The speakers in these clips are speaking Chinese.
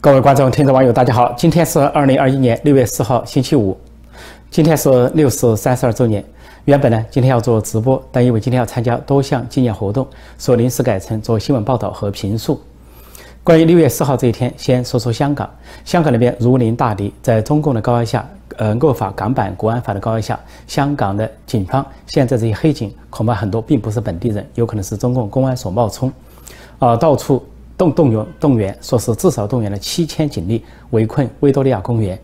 各位观众、听众、网友，大家好！今天是二零二一年六月四号，星期五。今天是六四三十二周年。原本呢，今天要做直播，但因为今天要参加多项纪念活动，所以临时改成做新闻报道和评述。关于六月四号这一天，先说说香港。香港那边如临大敌，在中共的高压下，呃，恶法港版国安法的高压下，香港的警方现在这些黑警恐怕很多并不是本地人，有可能是中共公安所冒充，啊，到处。动动员动员，说是至少动员了七千警力围困维多利亚公园。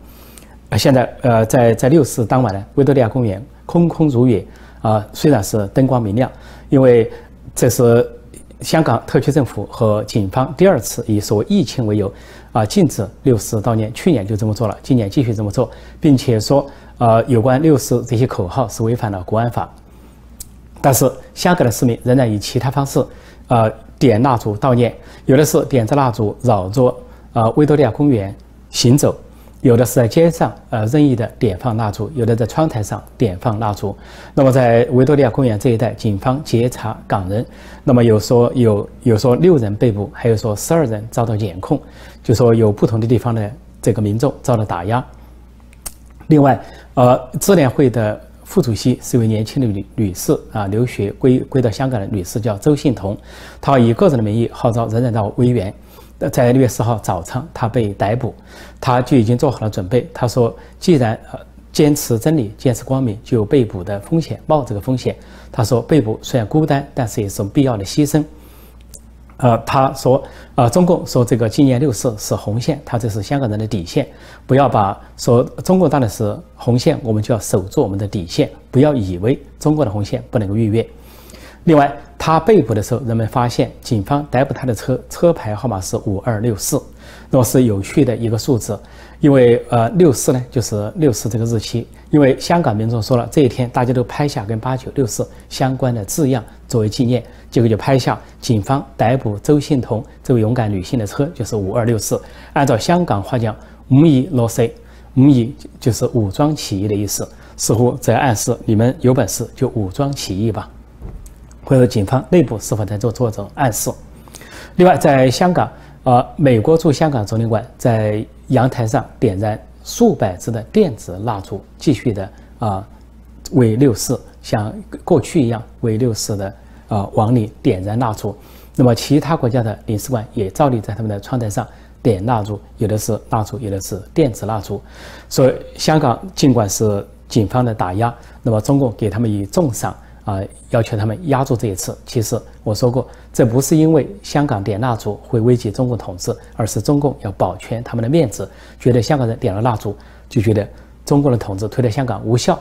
呃，现在呃，在在六四当晚呢，维多利亚公园空空如也啊，虽然是灯光明亮，因为这是香港特区政府和警方第二次以所谓疫情为由啊，禁止六四悼念。去年就这么做了，今年继续这么做，并且说呃，有关六四这些口号是违反了国安法。但是香港的市民仍然以其他方式啊。点蜡烛悼念，有的是点着蜡烛绕着啊维多利亚公园行走，有的是在街上呃任意的点放蜡烛，有的在窗台上点放蜡烛。那么在维多利亚公园这一带，警方截查港人，那么有说有有说六人被捕，还有说十二人遭到检控，就说有不同的地方的这个民众遭到打压。另外，呃，智联会的。副主席是一位年轻的女女士啊，留学归归到香港的女士叫周幸彤，她以个人的名义号召人人到维园，在六月四号早上她被逮捕，她就已经做好了准备。她说，既然坚持真理、坚持光明，就有被捕的风险，冒这个风险。她说，被捕虽然孤单，但是也是必要的牺牲。呃，他说，呃，中共说这个纪念六四是红线，他这是香港人的底线，不要把说中共当然是红线，我们就要守住我们的底线，不要以为中国的红线不能够逾越。另外，他被捕的时候，人们发现警方逮捕他的车车牌号码是五二六四，那么是有趣的一个数字。因为呃六四呢，就是六四这个日期。因为香港民众说了，这一天大家都拍下跟八九六四相关的字样作为纪念，结果就拍下警方逮捕周信彤这位勇敢女性的车，就是五二六四。按照香港话讲，五一六四，五一就是武装起义的意思，似乎在暗示你们有本事就武装起义吧，或者警方内部是否在做做这种暗示？另外，在香港，呃，美国驻香港总领馆在。阳台上点燃数百支的电子蜡烛，继续的啊为六四像过去一样为六四的啊往里点燃蜡烛。那么其他国家的领事馆也照例在他们的窗台上点蜡烛，有的是蜡烛，有的是电子蜡烛。所以香港尽管是警方的打压，那么中共给他们以重赏。啊，要求他们压住这一次。其实我说过，这不是因为香港点蜡烛会危及中共统治，而是中共要保全他们的面子，觉得香港人点了蜡烛，就觉得中共的统治推到香港无效，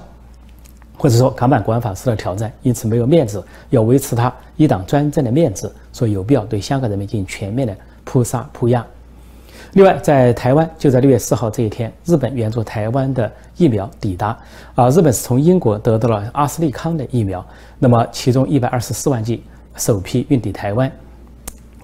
或者说港版国安法受到挑战，因此没有面子，要维持他一党专政的面子，所以有必要对香港人民进行全面的扑杀扑压。另外，在台湾，就在六月四号这一天，日本援助台湾的疫苗抵达。啊，日本是从英国得到了阿斯利康的疫苗，那么其中一百二十四万剂首批运抵台湾。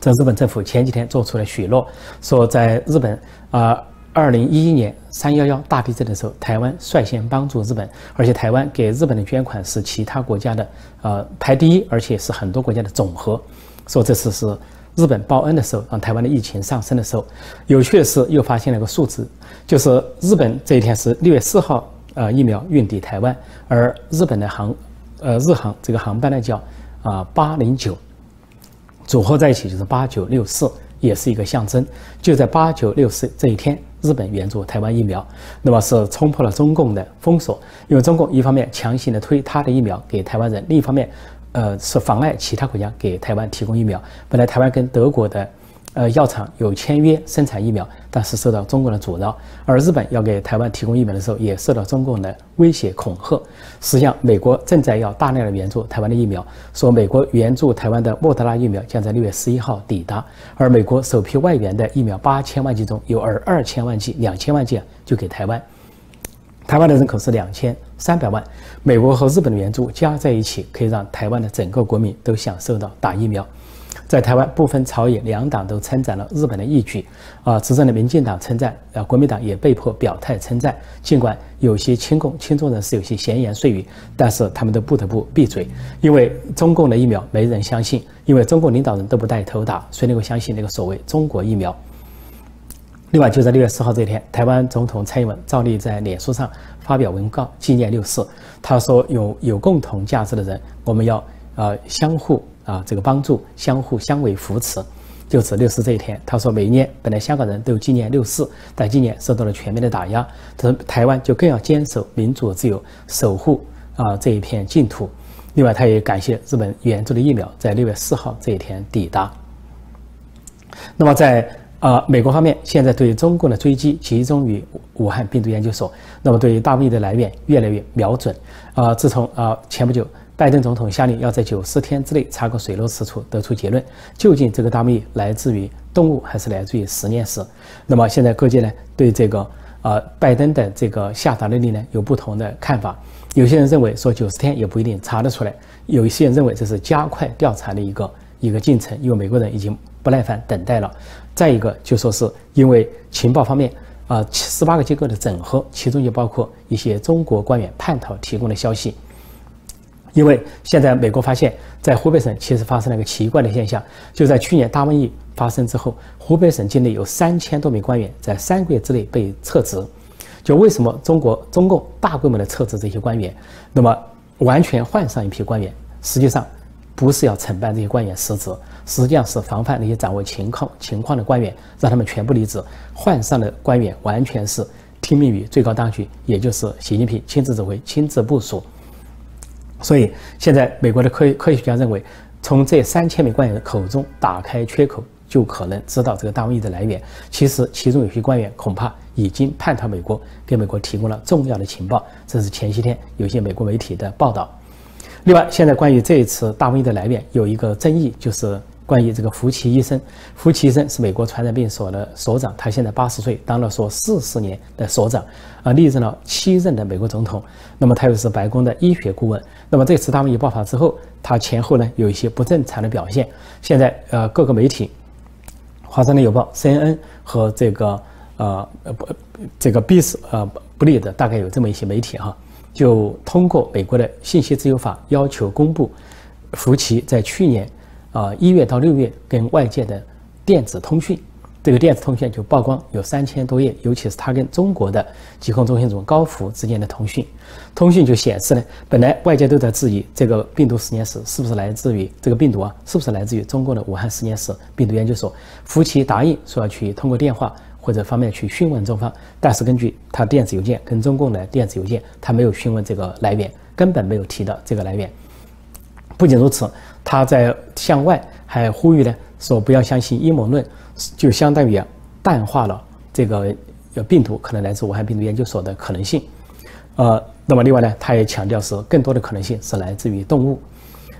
这日本政府前几天做出了许诺，说在日本啊，二零一一年三幺幺大地震的时候，台湾率先帮助日本，而且台湾给日本的捐款是其他国家的呃排第一，而且是很多国家的总和。说这次是。日本报恩的时候，让台湾的疫情上升的时候，有趣的是又发现了一个数字，就是日本这一天是六月四号，呃，疫苗运抵台湾，而日本的航，呃，日航这个航班呢叫啊八零九，组合在一起就是八九六四，也是一个象征。就在八九六四这一天，日本援助台湾疫苗，那么是冲破了中共的封锁，因为中共一方面强行的推他的疫苗给台湾人，另一方面。呃，是妨碍其他国家给台湾提供疫苗。本来台湾跟德国的，呃，药厂有签约生产疫苗，但是受到中共的阻挠。而日本要给台湾提供疫苗的时候，也受到中共的威胁恐吓。实际上，美国正在要大量的援助台湾的疫苗，说美国援助台湾的莫德纳疫苗将在六月十一号抵达。而美国首批外援的疫苗八千万剂中有二二千万剂、两千万剂就给台湾。台湾的人口是两千三百万，美国和日本的援助加在一起，可以让台湾的整个国民都享受到打疫苗。在台湾，部分朝野两党都称赞了日本的义举，啊，执政的民进党称赞，啊，国民党也被迫表态称赞。尽管有些亲共亲中人士有些闲言碎语，但是他们都不得不闭嘴，因为中共的疫苗没人相信，因为中共领导人都不带头打，谁能够相信那个所谓中国疫苗？另外，就在六月四号这一天，台湾总统蔡英文照例在脸书上发表文告纪念六四。他说：“有有共同价值的人，我们要呃相互啊这个帮助，相互相为扶持。”就指六四这一天。他说：“每一年本来香港人都纪念六四，但今年受到了全面的打压，他说台湾就更要坚守民主自由，守护啊这一片净土。”另外，他也感谢日本援助的疫苗在六月四号这一天抵达。那么在。啊，美国方面现在对中共的追击集中于武汉病毒研究所，那么对于大瘟疫的来源越来越瞄准。啊，自从啊前不久，拜登总统下令要在九十天之内查个水落石出，得出结论，究竟这个大秘来自于动物还是来自于实验室？那么现在各界呢对这个呃拜登的这个下达命令呢有不同的看法。有些人认为说九十天也不一定查得出来，有一些人认为这是加快调查的一个一个进程，因为美国人已经不耐烦等待了。再一个就说是因为情报方面啊，十八个机构的整合，其中就包括一些中国官员叛逃提供的消息。因为现在美国发现，在湖北省其实发生了一个奇怪的现象，就在去年大瘟疫发生之后，湖北省境内有三千多名官员在三个月之内被撤职。就为什么中国中共大规模的撤职这些官员，那么完全换上一批官员，实际上不是要惩办这些官员失职。实际上是防范那些掌握情况情况的官员，让他们全部离职，换上的官员完全是听命于最高当局，也就是习近平亲自指挥、亲自部署。所以现在美国的科科学家认为，从这三千名官员的口中打开缺口，就可能知道这个大瘟疫的来源。其实其中有些官员恐怕已经叛逃美国，给美国提供了重要的情报。这是前些天有些美国媒体的报道。另外，现在关于这一次大瘟疫的来源有一个争议，就是。关于这个福奇医生，福奇医生是美国传染病所的所长，他现在八十岁，当了说四十年的所长，啊，历任了七任的美国总统。那么他又是白宫的医学顾问。那么这次大瘟疫爆发之后，他前后呢有一些不正常的表现。现在呃各个媒体，《华盛顿邮报》、CNN 和这个呃不这个 Bis 呃不利的，大概有这么一些媒体哈，就通过美国的信息自由法要求公布福奇在去年。啊，一月到六月跟外界的电子通讯，这个电子通讯就曝光有三千多页，尤其是他跟中国的疾控中心主任高福之间的通讯，通讯就显示呢，本来外界都在质疑这个病毒实验室是不是来自于这个病毒啊，是不是来自于中国的武汉实验室病毒研究所。夫妻答应说要去通过电话或者方面去询问中方，但是根据他电子邮件跟中共的电子邮件，他没有询问这个来源，根本没有提到这个来源。不仅如此。他在向外还呼吁呢，说不要相信阴谋论，就相当于淡化了这个病毒可能来自武汉病毒研究所的可能性。呃，那么另外呢，他也强调是更多的可能性是来自于动物。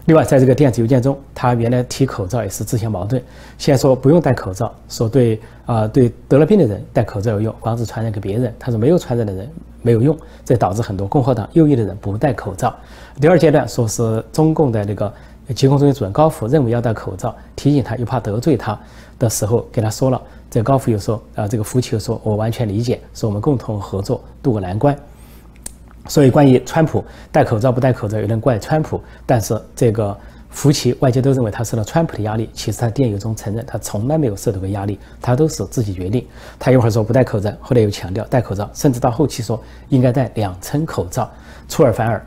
另外，在这个电子邮件中，他原来提口罩也是自相矛盾，先说不用戴口罩，说对啊对得了病的人戴口罩有用，防止传染给别人。他说没有传染的人没有用，这导致很多共和党右翼的人不戴口罩。第二阶段说是中共的那个。疾控中心主任高福认为要戴口罩，提醒他又怕得罪他的时候，给他说了。这高福又说：“啊，这个福奇又说，我完全理解，说我们共同合作渡过难关。”所以，关于川普戴口罩不戴口罩，有人怪川普，但是这个福奇外界都认为他受到川普的压力。其实他电邮中承认，他从来没有受到过压力，他都是自己决定。他一会儿说不戴口罩，后来又强调戴口罩，甚至到后期说应该戴两层口罩，出尔反尔，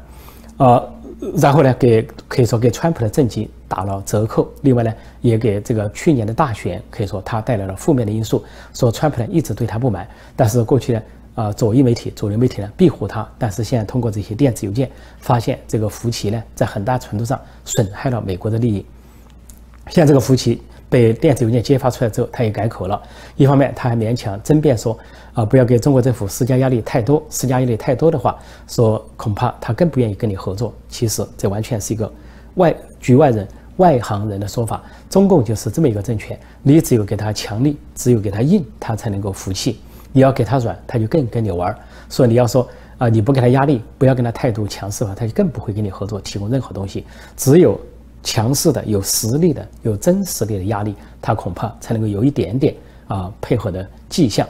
呃。然后呢，给可以说给川普的政绩打了折扣。另外呢，也给这个去年的大选可以说他带来了负面的因素。说川普呢一直对他不满，但是过去呢，啊左翼媒体、主流媒体呢庇护他。但是现在通过这些电子邮件，发现这个福奇呢在很大程度上损害了美国的利益。现在这个福奇。被电子邮件揭发出来之后，他也改口了。一方面，他还勉强争辩说：“啊，不要给中国政府施加压力太多，施加压力太多的话，说恐怕他更不愿意跟你合作。”其实，这完全是一个外局外人、外行人的说法。中共就是这么一个政权，你只有给他强力，只有给他硬，他才能够服气。你要给他软，他就更跟你玩。所以你要说啊，你不给他压力，不要跟他态度强势的话，他就更不会跟你合作，提供任何东西。只有。强势的、有实力的、有真实力的压力，他恐怕才能够有一点点啊配合的迹象。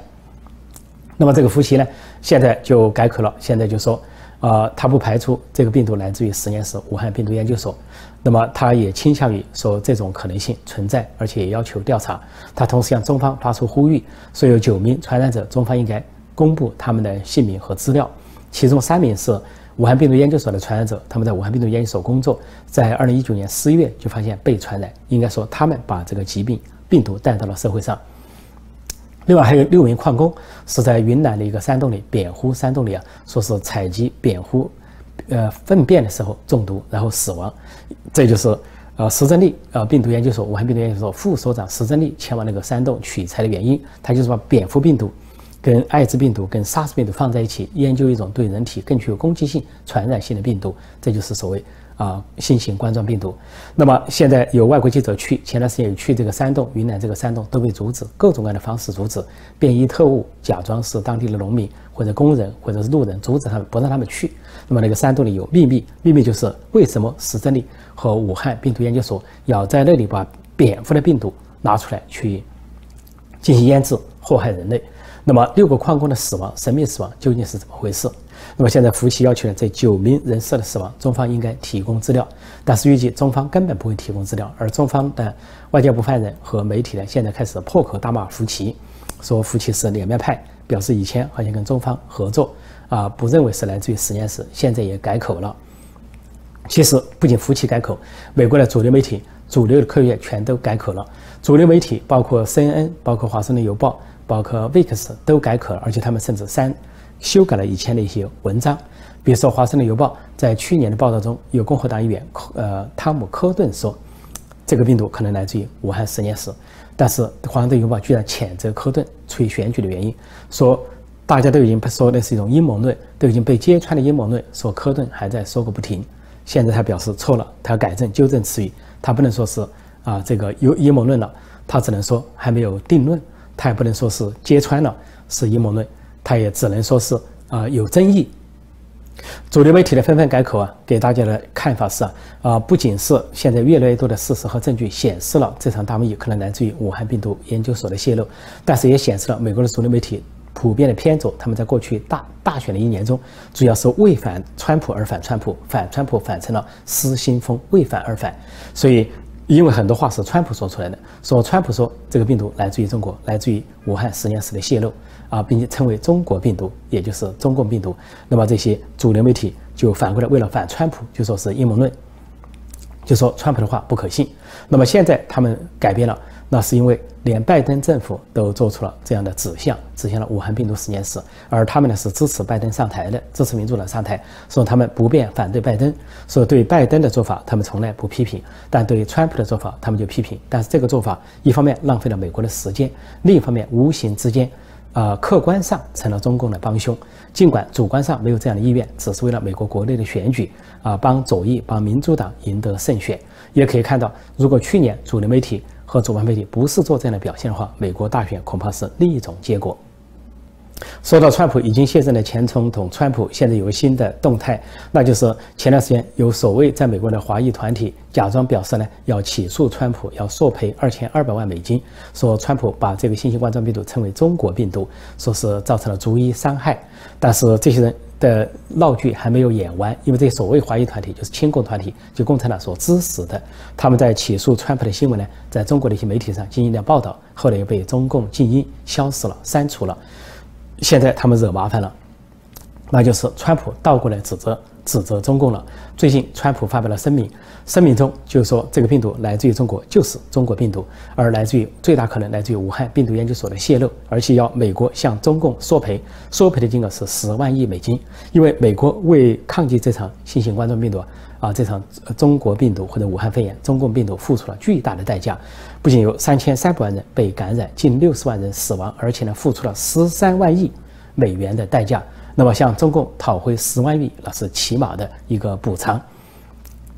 那么这个夫妻呢，现在就改口了，现在就说呃，他不排除这个病毒来自于实验室武汉病毒研究所，那么他也倾向于说这种可能性存在，而且也要求调查。他同时向中方发出呼吁，说有九名传染者，中方应该公布他们的姓名和资料，其中三名是武汉病毒研究所的传染者，他们在武汉病毒研究所工作，在二零一九年十一月就发现被传染，应该说他们把这个疾病病毒带到了社会上。另外还有六名矿工是在云南的一个山洞里，蝙蝠山洞里啊，说是采集蝙蝠，呃粪便的时候中毒，然后死亡。这就是呃石正丽呃病毒研究所武汉病毒研究所副所长石正丽前往那个山洞取材的原因。他就是把蝙蝠病毒跟艾滋病毒跟 SARS 病毒放在一起，研究一种对人体更具有攻击性、传染性的病毒。这就是所谓。啊，新型冠状病毒。那么现在有外国记者去，前段时间有去这个山洞，云南这个山洞都被阻止，各种各样的方式阻止。便衣特务假装是当地的农民或者工人或者是路人，阻止他们，不让他们去。那么那个山洞里有秘密，秘密就是为什么史正丽和武汉病毒研究所要在那里把蝙蝠的病毒拿出来去进行腌制，祸害人类。那么六个矿工的死亡，神秘死亡究竟是怎么回事？那么现在福奇要求呢，这九名人士的死亡，中方应该提供资料，但是预计中方根本不会提供资料，而中方的外交部发言人和媒体呢，现在开始破口大骂福奇，说福奇是两面派，表示以前好像跟中方合作啊，不认为是来自于实验室，现在也改口了。其实不仅福奇改口，美国的主流媒体、主流的科学院全都改口了，主流媒体包括 CNN、包括华盛顿邮报、包括 VIX 都改口了，而且他们甚至删。修改了以前的一些文章，比如说《华盛顿邮报》在去年的报道中，有共和党议员科呃汤姆·科顿说，这个病毒可能来自于武汉实验室，但是《华盛顿邮报》居然谴责科顿出于选举的原因，说大家都已经说那是一种阴谋论，都已经被揭穿的阴谋论，说科顿还在说个不停。现在他表示错了，他要改正纠正词语，他不能说是啊这个有阴谋论了，他只能说还没有定论，他也不能说是揭穿了是阴谋论。他也只能说是啊有争议，主流媒体的纷纷改口啊，给大家的看法是啊啊，不仅是现在越来越多的事实和证据显示了这场大瘟疫可能来自于武汉病毒研究所的泄露，但是也显示了美国的主流媒体普遍的偏左，他们在过去大大选的一年中，主要是为反川普而反川普，反川普反成了失心疯，为反而反，所以。因为很多话是川普说出来的，说川普说这个病毒来自于中国，来自于武汉实验室的泄露啊，并且称为中国病毒，也就是中共病毒。那么这些主流媒体就反过来为了反川普，就说是阴谋论，就说川普的话不可信。那么现在他们改变了。那是因为连拜登政府都做出了这样的指向，指向了武汉病毒实验室，而他们呢是支持拜登上台的，支持民主党上台，说他们不便反对拜登，说对拜登的做法他们从来不批评，但对于川普的做法他们就批评。但是这个做法一方面浪费了美国的时间，另一方面无形之间，呃，客观上成了中共的帮凶。尽管主观上没有这样的意愿，只是为了美国国内的选举啊，帮左翼帮民主党赢得胜选。也可以看到，如果去年主流媒体。和主办媒体不是做这样的表现的话，美国大选恐怕是另一种结果。说到川普已经卸任的前总统川普，现在有个新的动态，那就是前段时间有所谓在美国的华裔团体假装表示呢要起诉川普，要索赔二千二百万美金，说川普把这个新型冠状病毒称为中国病毒，说是造成了足以伤害。但是这些人的闹剧还没有演完，因为这些所谓华裔团体就是亲共团体，就共产党所支持的，他们在起诉川普的新闻呢，在中国的一些媒体上进行了报道，后来又被中共静音、消失了、删除了。现在他们惹麻烦了，那就是川普倒过来指责指责中共了。最近川普发表了声明，声明中就说这个病毒来自于中国，就是中国病毒，而来自于最大可能来自于武汉病毒研究所的泄露，而且要美国向中共索赔，索赔的金额是十万亿美金。因为美国为抗击这场新型冠状病毒啊，这场中国病毒或者武汉肺炎中共病毒付出了巨大的代价。不仅有三千三百万人被感染，近六十万人死亡，而且呢，付出了十三万亿美元的代价。那么向中共讨回十万亿，那是起码的一个补偿。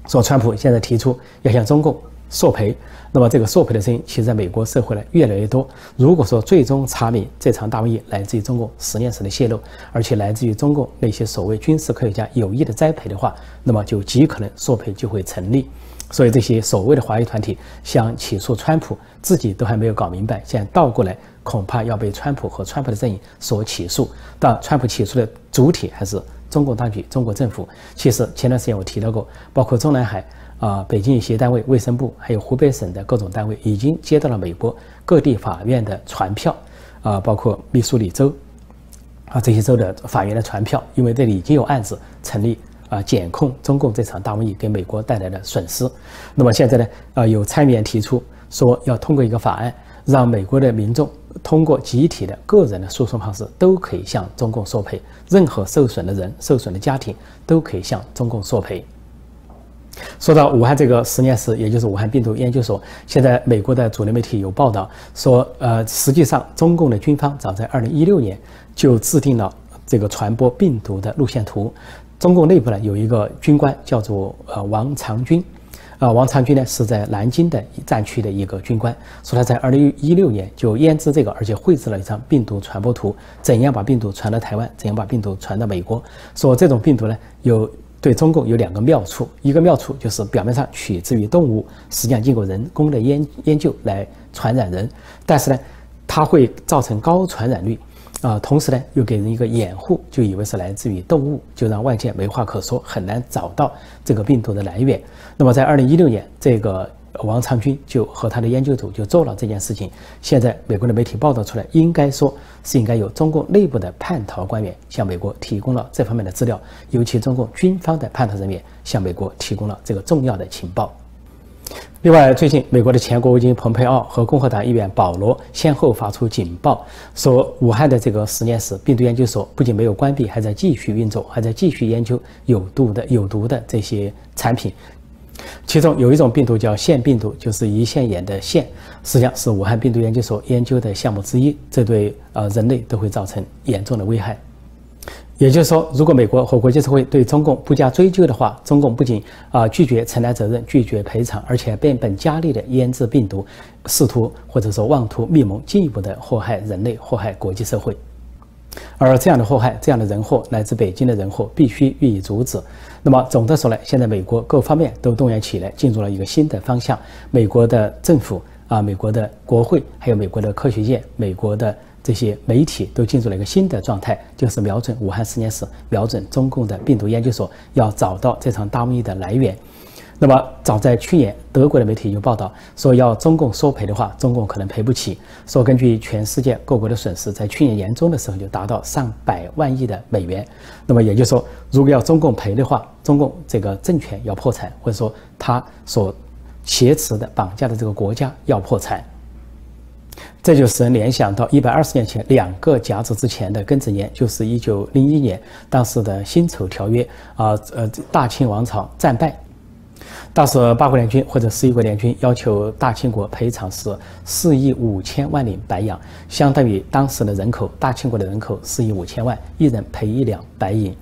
说川普现在提出要向中共索赔，那么这个索赔的声音，其实在美国社会呢越来越多。如果说最终查明这场大瘟疫来自于中共实验室的泄露，而且来自于中共那些所谓军事科学家有意的栽培的话，那么就极可能索赔就会成立。所以这些所谓的华裔团体想起诉川普，自己都还没有搞明白，现在倒过来恐怕要被川普和川普的阵营所起诉。但川普起诉的主体还是中共当局、中国政府。其实前段时间我提到过，包括中南海啊、北京一些单位、卫生部，还有湖北省的各种单位，已经接到了美国各地法院的传票啊，包括密苏里州啊这些州的法院的传票，因为这里已经有案子成立。啊，检控中共这场大瘟疫给美国带来的损失。那么现在呢？啊，有参议员提出说要通过一个法案，让美国的民众通过集体的个人的诉讼方式，都可以向中共索赔。任何受损的人、受损的家庭都可以向中共索赔。说到武汉这个实验室，也就是武汉病毒研究所，现在美国的主流媒体有报道说，呃，实际上中共的军方早在2016年就制定了这个传播病毒的路线图。中共内部呢有一个军官叫做呃王长军，啊王长军呢是在南京的战区的一个军官，说他在二零一六年就研制这个，而且绘制了一张病毒传播图，怎样把病毒传到台湾，怎样把病毒传到美国。说这种病毒呢有对中共有两个妙处，一个妙处就是表面上取自于动物，实际上经过人工的研研究来传染人，但是呢它会造成高传染率。啊，同时呢，又给人一个掩护，就以为是来自于动物，就让外界没话可说，很难找到这个病毒的来源。那么，在二零一六年，这个王长军就和他的研究组就做了这件事情。现在美国的媒体报道出来，应该说是应该有中共内部的叛逃官员向美国提供了这方面的资料，尤其中共军方的叛逃人员向美国提供了这个重要的情报。另外，最近美国的前国务卿蓬佩奥和共和党议员保罗先后发出警报，说武汉的这个实验室病毒研究所不仅没有关闭，还在继续运作，还在继续研究有毒的有毒的这些产品。其中有一种病毒叫腺病毒，就是胰腺炎的腺，实际上是武汉病毒研究所研究的项目之一，这对呃人类都会造成严重的危害。也就是说，如果美国和国际社会对中共不加追究的话，中共不仅啊拒绝承担责任、拒绝赔偿，而且变本加厉的腌制病毒，试图或者说妄图密谋进一步的祸害人类、祸害国际社会。而这样的祸害、这样的人祸，来自北京的人祸，必须予以阻止。那么总的说来，现在美国各方面都动员起来，进入了一个新的方向。美国的政府啊，美国的国会，还有美国的科学界，美国的。这些媒体都进入了一个新的状态，就是瞄准武汉实验室，瞄准中共的病毒研究所，要找到这场大瘟疫的来源。那么，早在去年，德国的媒体就报道说，要中共索赔的话，中共可能赔不起。说根据全世界各国的损失，在去年年中的时候就达到上百万亿的美元。那么也就是说，如果要中共赔的话，中共这个政权要破产，或者说他所挟持的、绑架的这个国家要破产。这就使人联想到一百二十年前两个甲子之前的庚子年，就是一九零一年，当时的辛丑条约啊，呃，大清王朝战败，当时八国联军或者十一国联军要求大清国赔偿是四亿五千万两白银，相当于当时的人口，大清国的人口四亿五千万，一人赔一两白银。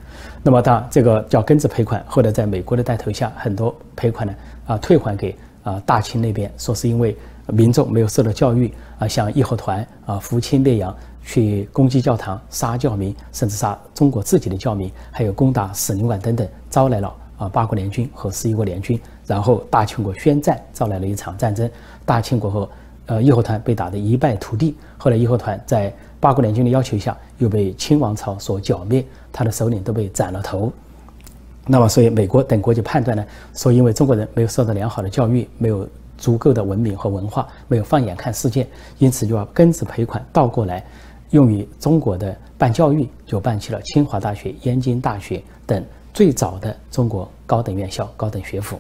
那么当这个叫庚子赔款，后来在美国的带头下，很多赔款呢啊退还给啊大清那边，说是因为。民众没有受到教育啊，像义和团啊扶清灭洋，去攻击教堂、杀教民，甚至杀中国自己的教民，还有攻打使领馆等等，招来了啊八国联军和十一国联军，然后大清国宣战，招来了一场战争。大清国和呃义和团被打得一败涂地。后来义和团在八国联军的要求下，又被清王朝所剿灭，他的首领都被斩了头。那么，所以美国等国就判断呢，说因为中国人没有受到良好的教育，没有。足够的文明和文化，没有放眼看世界，因此就要庚子赔款倒过来，用于中国的办教育，就办起了清华大学、燕京大学等最早的中国高等院校、高等学府。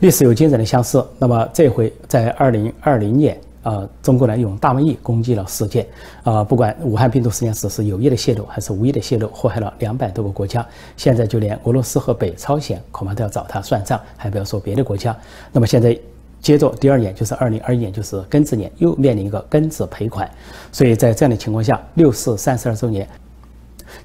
历史有惊人的相似。那么这回在二零二零年。呃，中国呢用大瘟疫攻击了世界，啊，不管武汉病毒实验室是有意的泄露还是无意的泄露，祸害了两百多个国家。现在就连俄罗斯和北朝鲜恐怕都要找他算账，还不要说别的国家。那么现在接着第二年就是二零二一年，就是庚子年，又面临一个庚子赔款。所以在这样的情况下，六四三十二周年，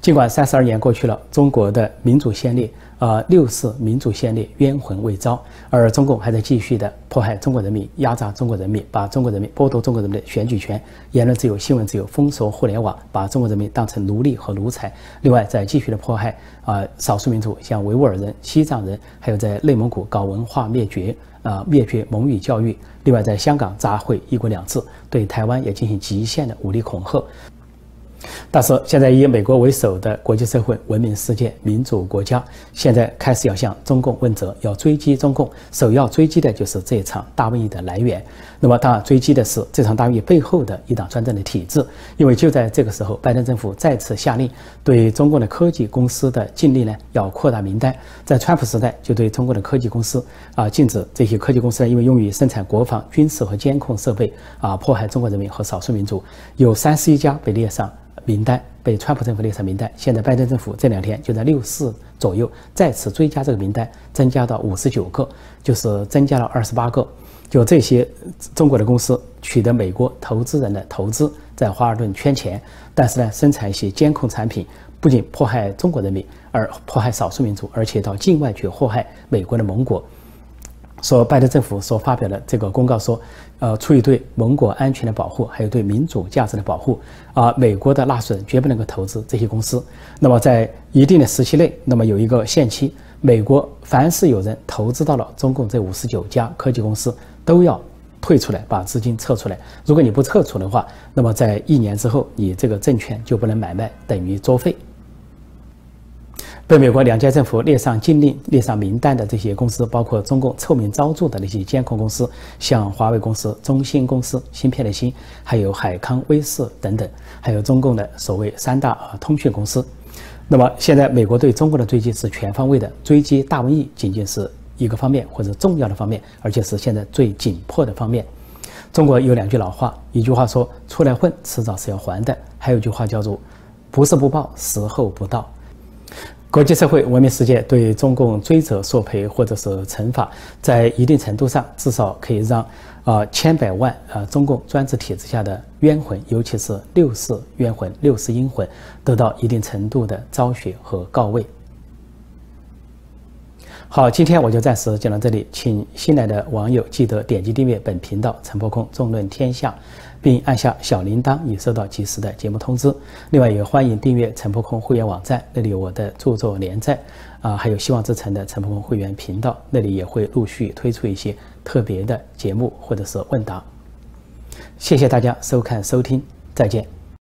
尽管三十二年过去了，中国的民主先烈。啊，六四民主先烈冤魂未昭，而中共还在继续的迫害中国人民，压榨中国人民，把中国人民剥夺中国人民的选举权、言论自由、新闻自由，封锁互联网，把中国人民当成奴隶和奴才。另外，在继续的迫害啊，少数民族，像维吾尔人、西藏人，还有在内蒙古搞文化灭绝啊，灭绝蒙语教育。另外，在香港砸毁一国两制，对台湾也进行极限的武力恐吓。但是现在以美国为首的国际社会、文明世界、民主国家，现在开始要向中共问责，要追击中共。首要追击的就是这场大瘟疫的来源。那么，当然追击的是这场大瘟疫背后的一党专政的体制。因为就在这个时候，拜登政府再次下令对中共的科技公司的禁令呢要扩大名单。在川普时代，就对中国的科技公司啊禁止这些科技公司呢，因为用于生产国防、军事和监控设备啊，迫害中国人民和少数民族，有三十一家被列上。名单被川普政府列上名单，现在拜登政府这两天就在六四左右再次追加这个名单，增加到五十九个，就是增加了二十八个。就这些中国的公司取得美国投资人的投资，在华尔顿圈钱，但是呢，生产一些监控产品，不仅迫害中国人民，而迫害少数民族，而且到境外去祸害美国的盟国。说拜登政府所发表的这个公告说，呃，出于对盟国安全的保护，还有对民主价值的保护，啊，美国的纳税人绝不能够投资这些公司。那么在一定的时期内，那么有一个限期，美国凡是有人投资到了中共这五十九家科技公司，都要退出来，把资金撤出来。如果你不撤出的话，那么在一年之后，你这个证券就不能买卖，等于作废。被美国两届政府列上禁令、列上名单的这些公司，包括中共臭名昭著的那些监控公司，像华为公司、中兴公司、芯片的芯，还有海康威视等等，还有中共的所谓三大通讯公司。那么现在美国对中国的追击是全方位的，追击大瘟疫仅仅是一个方面或者重要的方面，而且是现在最紧迫的方面。中国有两句老话，一句话说“出来混，迟早是要还的”，还有句话叫做“不是不报，时候不到”。国际社会、文明世界对中共追责索赔或者是惩罚，在一定程度上，至少可以让啊千百万啊中共专制体制下的冤魂，尤其是六世冤魂、六世阴魂，得到一定程度的昭雪和告慰。好，今天我就暂时讲到这里，请新来的网友记得点击订阅本频道“陈破空纵论天下”。并按下小铃铛，以收到及时的节目通知。另外，也欢迎订阅陈破空会员网站，那里有我的著作连载啊，还有希望之城的陈破空会员频道，那里也会陆续推出一些特别的节目或者是问答。谢谢大家收看收听，再见。